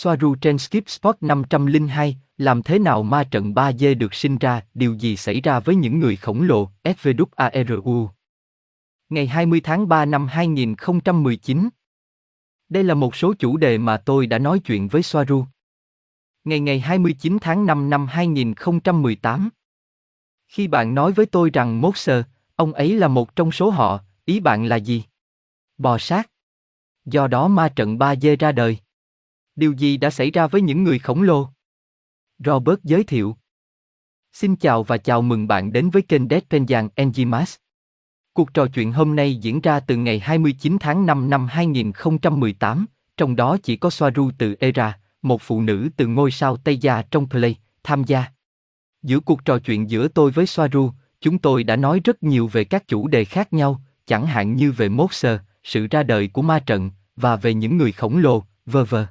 Soaru trên Skip Spot 502, làm thế nào ma trận 3D được sinh ra, điều gì xảy ra với những người khổng lồ, SVWARU. Ngày 20 tháng 3 năm 2019. Đây là một số chủ đề mà tôi đã nói chuyện với Soaru. Ngày ngày 29 tháng 5 năm 2018. Khi bạn nói với tôi rằng Moser, ông ấy là một trong số họ, ý bạn là gì? Bò sát. Do đó ma trận 3D ra đời. Điều gì đã xảy ra với những người khổng lồ? Robert giới thiệu. Xin chào và chào mừng bạn đến với kênh Dead Penjan Enzymas. Cuộc trò chuyện hôm nay diễn ra từ ngày 29 tháng 5 năm 2018, trong đó chỉ có Soaru từ Era, một phụ nữ từ ngôi sao Tây Gia trong Play, tham gia. Giữa cuộc trò chuyện giữa tôi với Soaru, chúng tôi đã nói rất nhiều về các chủ đề khác nhau, chẳng hạn như về Moser, sự ra đời của ma trận, và về những người khổng lồ, vờ vờ.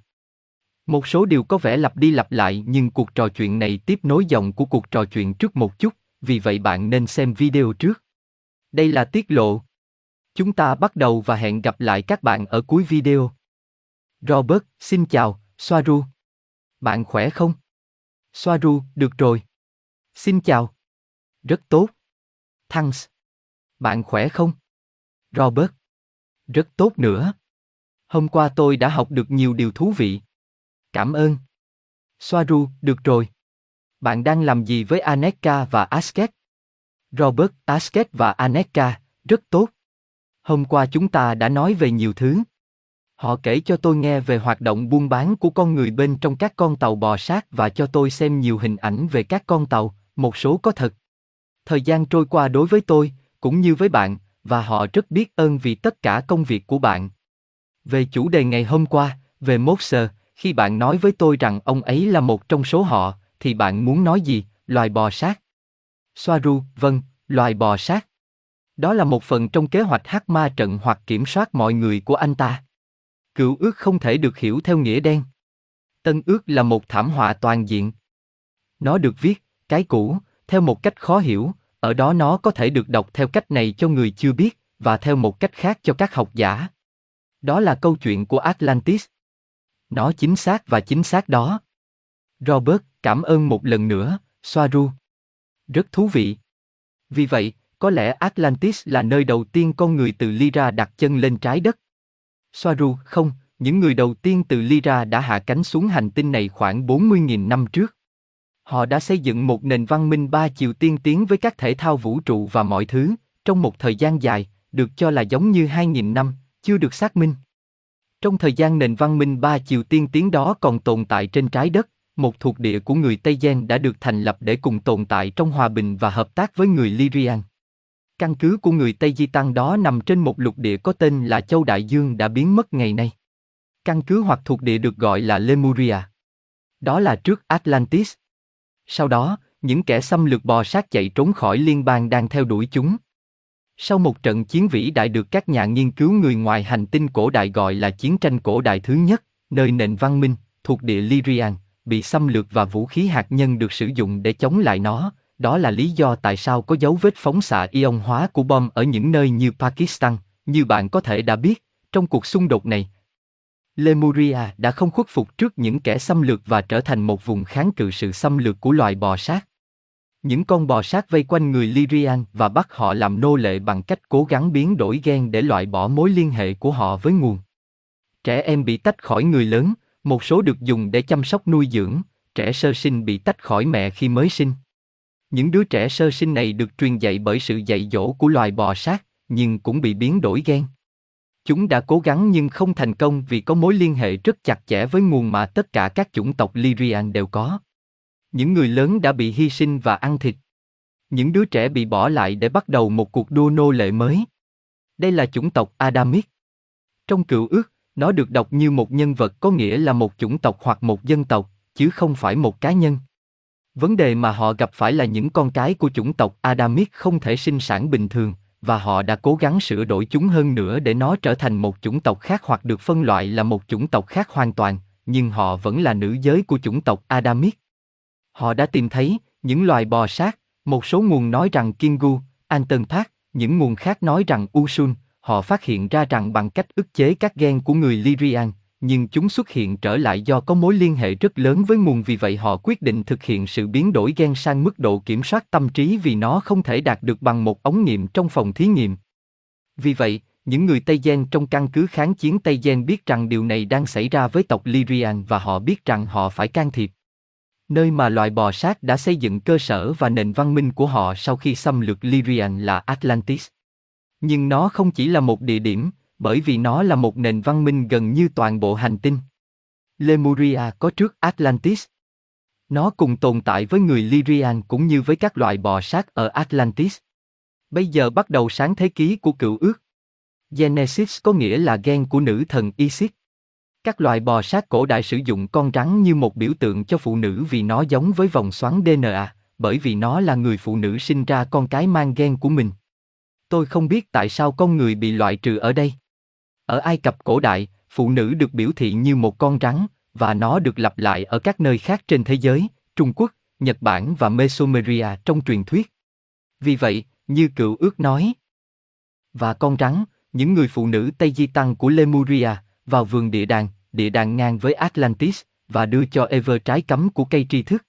Một số điều có vẻ lặp đi lặp lại nhưng cuộc trò chuyện này tiếp nối dòng của cuộc trò chuyện trước một chút, vì vậy bạn nên xem video trước. Đây là tiết lộ. Chúng ta bắt đầu và hẹn gặp lại các bạn ở cuối video. Robert, xin chào, Soaru. Bạn khỏe không? Soaru, được rồi. Xin chào. Rất tốt. Thanks. Bạn khỏe không? Robert. Rất tốt nữa. Hôm qua tôi đã học được nhiều điều thú vị. Cảm ơn. Soaru, được rồi. Bạn đang làm gì với Aneka và Asket? Robert, Asket và Aneka, rất tốt. Hôm qua chúng ta đã nói về nhiều thứ. Họ kể cho tôi nghe về hoạt động buôn bán của con người bên trong các con tàu bò sát và cho tôi xem nhiều hình ảnh về các con tàu, một số có thật. Thời gian trôi qua đối với tôi, cũng như với bạn, và họ rất biết ơn vì tất cả công việc của bạn. Về chủ đề ngày hôm qua, về Moser, khi bạn nói với tôi rằng ông ấy là một trong số họ, thì bạn muốn nói gì, loài bò sát? Soaru, vâng, loài bò sát. Đó là một phần trong kế hoạch hắc ma trận hoặc kiểm soát mọi người của anh ta. Cựu ước không thể được hiểu theo nghĩa đen. Tân ước là một thảm họa toàn diện. Nó được viết, cái cũ, theo một cách khó hiểu, ở đó nó có thể được đọc theo cách này cho người chưa biết, và theo một cách khác cho các học giả. Đó là câu chuyện của Atlantis. Nó chính xác và chính xác đó. Robert, cảm ơn một lần nữa, Soaru. Rất thú vị. Vì vậy, có lẽ Atlantis là nơi đầu tiên con người từ Lyra đặt chân lên trái đất. Soaru, không, những người đầu tiên từ Lyra đã hạ cánh xuống hành tinh này khoảng 40.000 năm trước. Họ đã xây dựng một nền văn minh ba chiều tiên tiến với các thể thao vũ trụ và mọi thứ, trong một thời gian dài, được cho là giống như 2.000 năm, chưa được xác minh. Trong thời gian nền văn minh ba chiều tiên tiến đó còn tồn tại trên trái đất, một thuộc địa của người Tây Gen đã được thành lập để cùng tồn tại trong hòa bình và hợp tác với người Lyrian. Căn cứ của người Tây Di Tăng đó nằm trên một lục địa có tên là Châu Đại Dương đã biến mất ngày nay. Căn cứ hoặc thuộc địa được gọi là Lemuria. Đó là trước Atlantis. Sau đó, những kẻ xâm lược bò sát chạy trốn khỏi liên bang đang theo đuổi chúng. Sau một trận chiến vĩ đại được các nhà nghiên cứu người ngoài hành tinh cổ đại gọi là chiến tranh cổ đại thứ nhất, nơi nền văn minh, thuộc địa Lyrian, bị xâm lược và vũ khí hạt nhân được sử dụng để chống lại nó, đó là lý do tại sao có dấu vết phóng xạ ion hóa của bom ở những nơi như Pakistan, như bạn có thể đã biết, trong cuộc xung đột này. Lemuria đã không khuất phục trước những kẻ xâm lược và trở thành một vùng kháng cự sự xâm lược của loài bò sát. Những con bò sát vây quanh người Lyrian và bắt họ làm nô lệ bằng cách cố gắng biến đổi gen để loại bỏ mối liên hệ của họ với nguồn. Trẻ em bị tách khỏi người lớn, một số được dùng để chăm sóc nuôi dưỡng, trẻ sơ sinh bị tách khỏi mẹ khi mới sinh. Những đứa trẻ sơ sinh này được truyền dạy bởi sự dạy dỗ của loài bò sát, nhưng cũng bị biến đổi gen. Chúng đã cố gắng nhưng không thành công vì có mối liên hệ rất chặt chẽ với nguồn mà tất cả các chủng tộc Lyrian đều có. Những người lớn đã bị hy sinh và ăn thịt. Những đứa trẻ bị bỏ lại để bắt đầu một cuộc đua nô lệ mới. Đây là chủng tộc Adamic. Trong cựu ước, nó được đọc như một nhân vật có nghĩa là một chủng tộc hoặc một dân tộc, chứ không phải một cá nhân. Vấn đề mà họ gặp phải là những con cái của chủng tộc Adamic không thể sinh sản bình thường, và họ đã cố gắng sửa đổi chúng hơn nữa để nó trở thành một chủng tộc khác hoặc được phân loại là một chủng tộc khác hoàn toàn, nhưng họ vẫn là nữ giới của chủng tộc Adamic. Họ đã tìm thấy những loài bò sát, một số nguồn nói rằng Kingu, Anton Park, những nguồn khác nói rằng Usun, họ phát hiện ra rằng bằng cách ức chế các gen của người Lyrian, nhưng chúng xuất hiện trở lại do có mối liên hệ rất lớn với nguồn vì vậy họ quyết định thực hiện sự biến đổi gen sang mức độ kiểm soát tâm trí vì nó không thể đạt được bằng một ống nghiệm trong phòng thí nghiệm. Vì vậy, những người Tây Gen trong căn cứ kháng chiến Tây Gen biết rằng điều này đang xảy ra với tộc Lyrian và họ biết rằng họ phải can thiệp. Nơi mà loài bò sát đã xây dựng cơ sở và nền văn minh của họ sau khi xâm lược Lyrian là Atlantis. Nhưng nó không chỉ là một địa điểm, bởi vì nó là một nền văn minh gần như toàn bộ hành tinh. Lemuria có trước Atlantis. Nó cùng tồn tại với người Lyrian cũng như với các loài bò sát ở Atlantis. Bây giờ bắt đầu sáng thế ký của cựu ước. Genesis có nghĩa là gen của nữ thần Isis. Các loài bò sát cổ đại sử dụng con rắn như một biểu tượng cho phụ nữ vì nó giống với vòng xoắn DNA, bởi vì nó là người phụ nữ sinh ra con cái mang gen của mình. Tôi không biết tại sao con người bị loại trừ ở đây. Ở Ai Cập cổ đại, phụ nữ được biểu thị như một con rắn, và nó được lặp lại ở các nơi khác trên thế giới, Trung Quốc, Nhật Bản và Mesomeria trong truyền thuyết. Vì vậy, như cựu ước nói, và con rắn, những người phụ nữ Tây Di Tăng của Lemuria, vào vườn địa đàng, địa đàng ngang với Atlantis, và đưa cho Ever trái cấm của cây tri thức.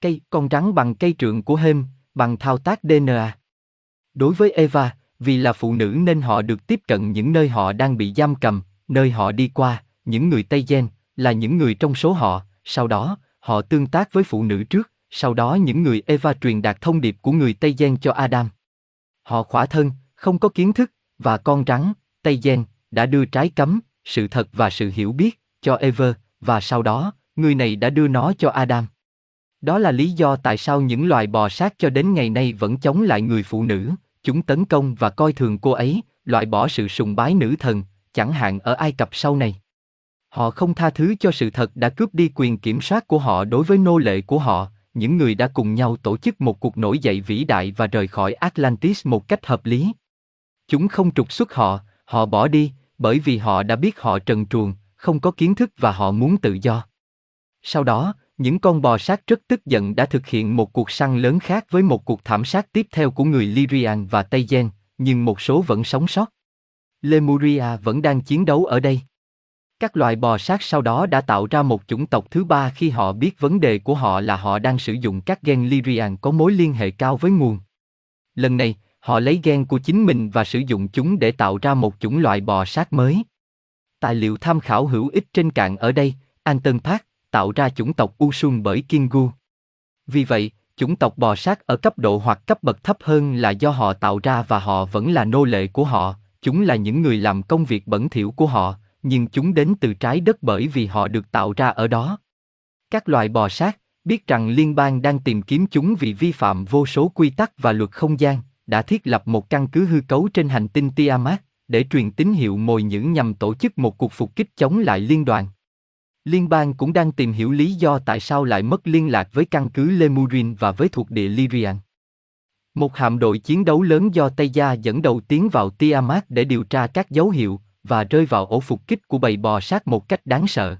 Cây, con rắn bằng cây trượng của Hem, bằng thao tác DNA. Đối với Eva, vì là phụ nữ nên họ được tiếp cận những nơi họ đang bị giam cầm, nơi họ đi qua, những người Tây Gen, là những người trong số họ, sau đó, họ tương tác với phụ nữ trước, sau đó những người Eva truyền đạt thông điệp của người Tây Gen cho Adam. Họ khỏa thân, không có kiến thức, và con rắn, Tây Gen, đã đưa trái cấm, sự thật và sự hiểu biết, cho Eva, và sau đó, người này đã đưa nó cho Adam. Đó là lý do tại sao những loài bò sát cho đến ngày nay vẫn chống lại người phụ nữ, chúng tấn công và coi thường cô ấy, loại bỏ sự sùng bái nữ thần, chẳng hạn ở Ai Cập sau này. Họ không tha thứ cho sự thật đã cướp đi quyền kiểm soát của họ đối với nô lệ của họ, những người đã cùng nhau tổ chức một cuộc nổi dậy vĩ đại và rời khỏi Atlantis một cách hợp lý. Chúng không trục xuất họ, họ bỏ đi, bởi vì họ đã biết họ trần truồng, không có kiến thức và họ muốn tự do. Sau đó, những con bò sát rất tức giận đã thực hiện một cuộc săn lớn khác với một cuộc thảm sát tiếp theo của người Lyrian và Tây Gen, nhưng một số vẫn sống sót. Lemuria vẫn đang chiến đấu ở đây. Các loài bò sát sau đó đã tạo ra một chủng tộc thứ ba khi họ biết vấn đề của họ là họ đang sử dụng các gen Lyrian có mối liên hệ cao với nguồn. Lần này, họ lấy gen của chính mình và sử dụng chúng để tạo ra một chủng loại bò sát mới. Tài liệu tham khảo hữu ích trên cạn ở đây, Anton Park, tạo ra chủng tộc Usun bởi Kingu. Vì vậy, chủng tộc bò sát ở cấp độ hoặc cấp bậc thấp hơn là do họ tạo ra và họ vẫn là nô lệ của họ, chúng là những người làm công việc bẩn thỉu của họ, nhưng chúng đến từ trái đất bởi vì họ được tạo ra ở đó. Các loài bò sát biết rằng liên bang đang tìm kiếm chúng vì vi phạm vô số quy tắc và luật không gian, đã thiết lập một căn cứ hư cấu trên hành tinh Tiamat để truyền tín hiệu mồi nhữ nhằm tổ chức một cuộc phục kích chống lại liên đoàn. Liên bang cũng đang tìm hiểu lý do tại sao lại mất liên lạc với căn cứ Lemurin và với thuộc địa Lyrian. Một hạm đội chiến đấu lớn do Tây Gia dẫn đầu tiến vào Tiamat để điều tra các dấu hiệu và rơi vào ổ phục kích của bầy bò sát một cách đáng sợ.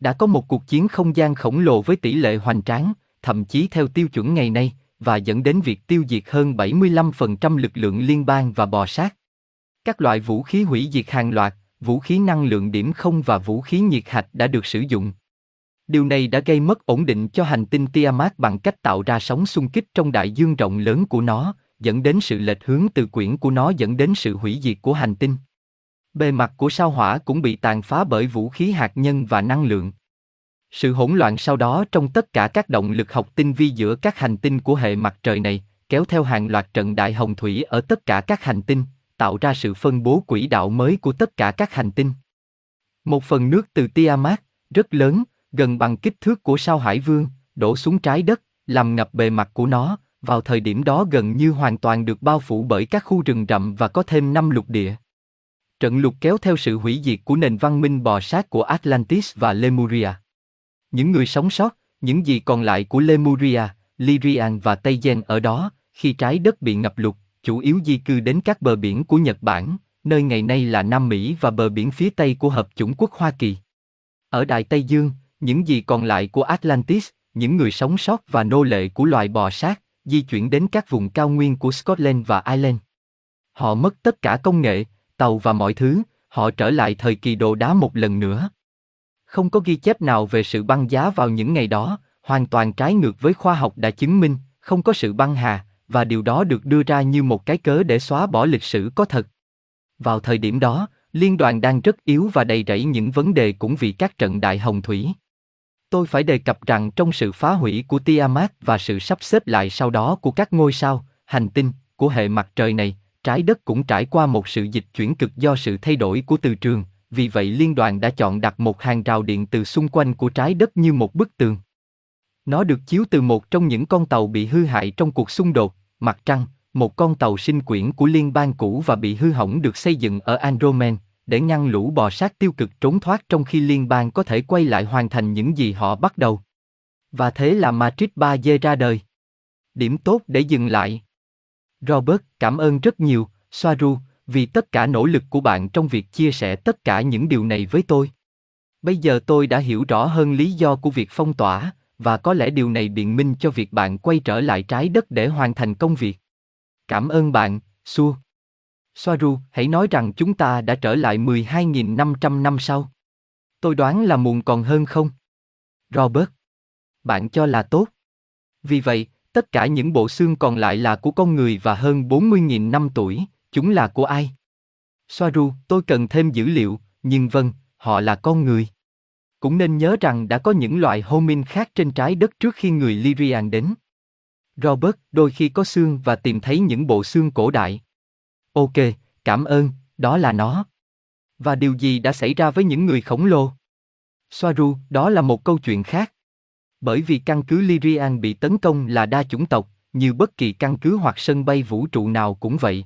Đã có một cuộc chiến không gian khổng lồ với tỷ lệ hoành tráng, thậm chí theo tiêu chuẩn ngày nay, và dẫn đến việc tiêu diệt hơn 75% lực lượng liên bang và bò sát. Các loại vũ khí hủy diệt hàng loạt, vũ khí năng lượng điểm không và vũ khí nhiệt hạch đã được sử dụng. Điều này đã gây mất ổn định cho hành tinh Tiamat bằng cách tạo ra sóng xung kích trong đại dương rộng lớn của nó, dẫn đến sự lệch hướng từ quyển của nó dẫn đến sự hủy diệt của hành tinh. Bề mặt của sao hỏa cũng bị tàn phá bởi vũ khí hạt nhân và năng lượng. Sự hỗn loạn sau đó trong tất cả các động lực học tinh vi giữa các hành tinh của hệ mặt trời này, kéo theo hàng loạt trận đại hồng thủy ở tất cả các hành tinh, tạo ra sự phân bố quỹ đạo mới của tất cả các hành tinh. Một phần nước từ Tiamat, rất lớn, gần bằng kích thước của sao Hải Vương, đổ xuống trái đất, làm ngập bề mặt của nó, vào thời điểm đó gần như hoàn toàn được bao phủ bởi các khu rừng rậm và có thêm năm lục địa. Trận lục kéo theo sự hủy diệt của nền văn minh bò sát của Atlantis và Lemuria. Những người sống sót, những gì còn lại của Lemuria, Lyrian và Tây Gen ở đó, khi trái đất bị ngập lụt, chủ yếu di cư đến các bờ biển của Nhật Bản, nơi ngày nay là Nam Mỹ và bờ biển phía Tây của Hợp chủng quốc Hoa Kỳ. Ở Đại Tây Dương, những gì còn lại của Atlantis, những người sống sót và nô lệ của loài bò sát, di chuyển đến các vùng cao nguyên của Scotland và Ireland. Họ mất tất cả công nghệ, tàu và mọi thứ, họ trở lại thời kỳ đồ đá một lần nữa không có ghi chép nào về sự băng giá vào những ngày đó, hoàn toàn trái ngược với khoa học đã chứng minh, không có sự băng hà, và điều đó được đưa ra như một cái cớ để xóa bỏ lịch sử có thật. Vào thời điểm đó, liên đoàn đang rất yếu và đầy rẫy những vấn đề cũng vì các trận đại hồng thủy. Tôi phải đề cập rằng trong sự phá hủy của Tiamat và sự sắp xếp lại sau đó của các ngôi sao, hành tinh, của hệ mặt trời này, trái đất cũng trải qua một sự dịch chuyển cực do sự thay đổi của từ trường, vì vậy liên đoàn đã chọn đặt một hàng rào điện từ xung quanh của trái đất như một bức tường. Nó được chiếu từ một trong những con tàu bị hư hại trong cuộc xung đột, mặt trăng, một con tàu sinh quyển của liên bang cũ và bị hư hỏng được xây dựng ở Andromen, để ngăn lũ bò sát tiêu cực trốn thoát trong khi liên bang có thể quay lại hoàn thành những gì họ bắt đầu. Và thế là Matrix 3D ra đời. Điểm tốt để dừng lại. Robert, cảm ơn rất nhiều, Soaru, vì tất cả nỗ lực của bạn trong việc chia sẻ tất cả những điều này với tôi. Bây giờ tôi đã hiểu rõ hơn lý do của việc phong tỏa, và có lẽ điều này biện minh cho việc bạn quay trở lại trái đất để hoàn thành công việc. Cảm ơn bạn, Su. Soaru, hãy nói rằng chúng ta đã trở lại 12.500 năm sau. Tôi đoán là muộn còn hơn không? Robert. Bạn cho là tốt. Vì vậy, tất cả những bộ xương còn lại là của con người và hơn 40.000 năm tuổi, chúng là của ai? Soaru, tôi cần thêm dữ liệu, nhưng vâng, họ là con người. Cũng nên nhớ rằng đã có những loại homin khác trên trái đất trước khi người Lyrian đến. Robert đôi khi có xương và tìm thấy những bộ xương cổ đại. Ok, cảm ơn, đó là nó. Và điều gì đã xảy ra với những người khổng lồ? Soaru, đó là một câu chuyện khác. Bởi vì căn cứ Lyrian bị tấn công là đa chủng tộc, như bất kỳ căn cứ hoặc sân bay vũ trụ nào cũng vậy.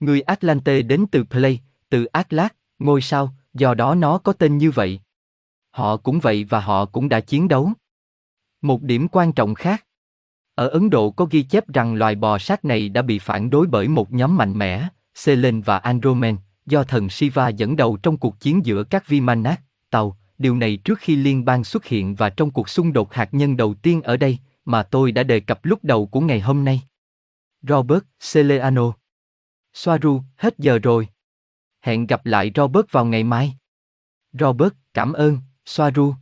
Người Atlante đến từ Play, từ Atlas, ngôi sao, do đó nó có tên như vậy. Họ cũng vậy và họ cũng đã chiến đấu. Một điểm quan trọng khác. Ở Ấn Độ có ghi chép rằng loài bò sát này đã bị phản đối bởi một nhóm mạnh mẽ, Selen và Andromen, do thần Shiva dẫn đầu trong cuộc chiến giữa các Vimanas, tàu, điều này trước khi liên bang xuất hiện và trong cuộc xung đột hạt nhân đầu tiên ở đây, mà tôi đã đề cập lúc đầu của ngày hôm nay. Robert Celeano Soaru, hết giờ rồi. Hẹn gặp lại Robert vào ngày mai. Robert, cảm ơn, Soaru.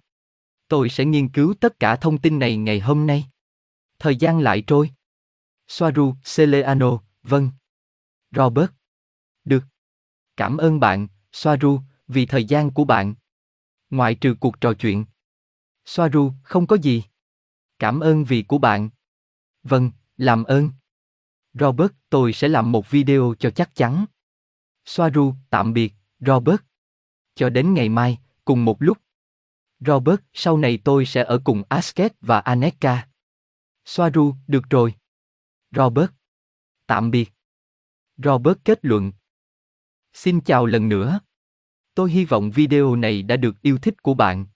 Tôi sẽ nghiên cứu tất cả thông tin này ngày hôm nay. Thời gian lại trôi. Soaru, Celeano, vâng. Robert. Được. Cảm ơn bạn, Soaru, vì thời gian của bạn. Ngoại trừ cuộc trò chuyện. Soaru, không có gì. Cảm ơn vì của bạn. Vâng, làm ơn. Robert, tôi sẽ làm một video cho chắc chắn. Soaru, tạm biệt, Robert. Cho đến ngày mai, cùng một lúc. Robert, sau này tôi sẽ ở cùng Asket và Aneka. Soaru, được rồi. Robert. Tạm biệt. Robert kết luận. Xin chào lần nữa. Tôi hy vọng video này đã được yêu thích của bạn.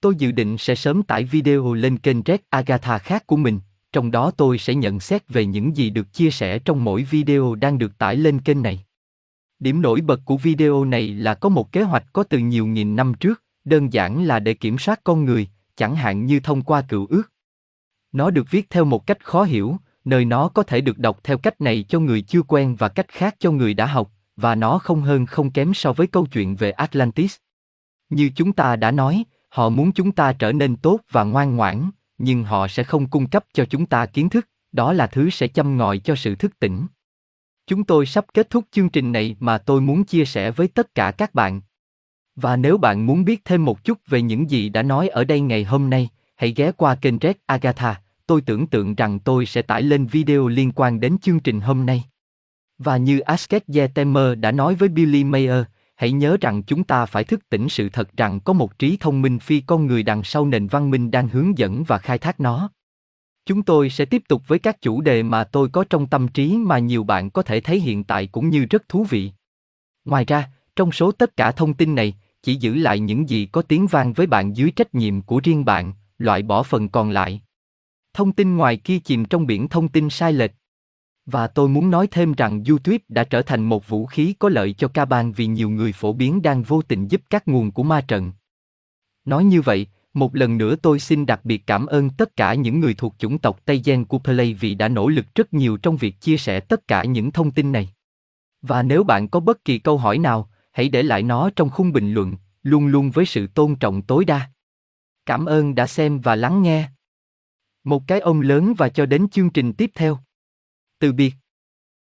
Tôi dự định sẽ sớm tải video lên kênh Red Agatha khác của mình, trong đó tôi sẽ nhận xét về những gì được chia sẻ trong mỗi video đang được tải lên kênh này. Điểm nổi bật của video này là có một kế hoạch có từ nhiều nghìn năm trước, đơn giản là để kiểm soát con người, chẳng hạn như thông qua cựu ước. Nó được viết theo một cách khó hiểu, nơi nó có thể được đọc theo cách này cho người chưa quen và cách khác cho người đã học, và nó không hơn không kém so với câu chuyện về Atlantis. Như chúng ta đã nói, họ muốn chúng ta trở nên tốt và ngoan ngoãn, nhưng họ sẽ không cung cấp cho chúng ta kiến thức, đó là thứ sẽ châm ngòi cho sự thức tỉnh. Chúng tôi sắp kết thúc chương trình này mà tôi muốn chia sẻ với tất cả các bạn. Và nếu bạn muốn biết thêm một chút về những gì đã nói ở đây ngày hôm nay, hãy ghé qua kênh Red Agatha, tôi tưởng tượng rằng tôi sẽ tải lên video liên quan đến chương trình hôm nay. Và như Asket Yetemer đã nói với Billy Mayer, hãy nhớ rằng chúng ta phải thức tỉnh sự thật rằng có một trí thông minh phi con người đằng sau nền văn minh đang hướng dẫn và khai thác nó. Chúng tôi sẽ tiếp tục với các chủ đề mà tôi có trong tâm trí mà nhiều bạn có thể thấy hiện tại cũng như rất thú vị. Ngoài ra, trong số tất cả thông tin này, chỉ giữ lại những gì có tiếng vang với bạn dưới trách nhiệm của riêng bạn, loại bỏ phần còn lại. Thông tin ngoài kia chìm trong biển thông tin sai lệch. Và tôi muốn nói thêm rằng YouTube đã trở thành một vũ khí có lợi cho ca bang vì nhiều người phổ biến đang vô tình giúp các nguồn của ma trận. Nói như vậy, một lần nữa tôi xin đặc biệt cảm ơn tất cả những người thuộc chủng tộc Tây Gen của Play vì đã nỗ lực rất nhiều trong việc chia sẻ tất cả những thông tin này. Và nếu bạn có bất kỳ câu hỏi nào, hãy để lại nó trong khung bình luận, luôn luôn với sự tôn trọng tối đa. Cảm ơn đã xem và lắng nghe. Một cái ôm lớn và cho đến chương trình tiếp theo. Từ biệt.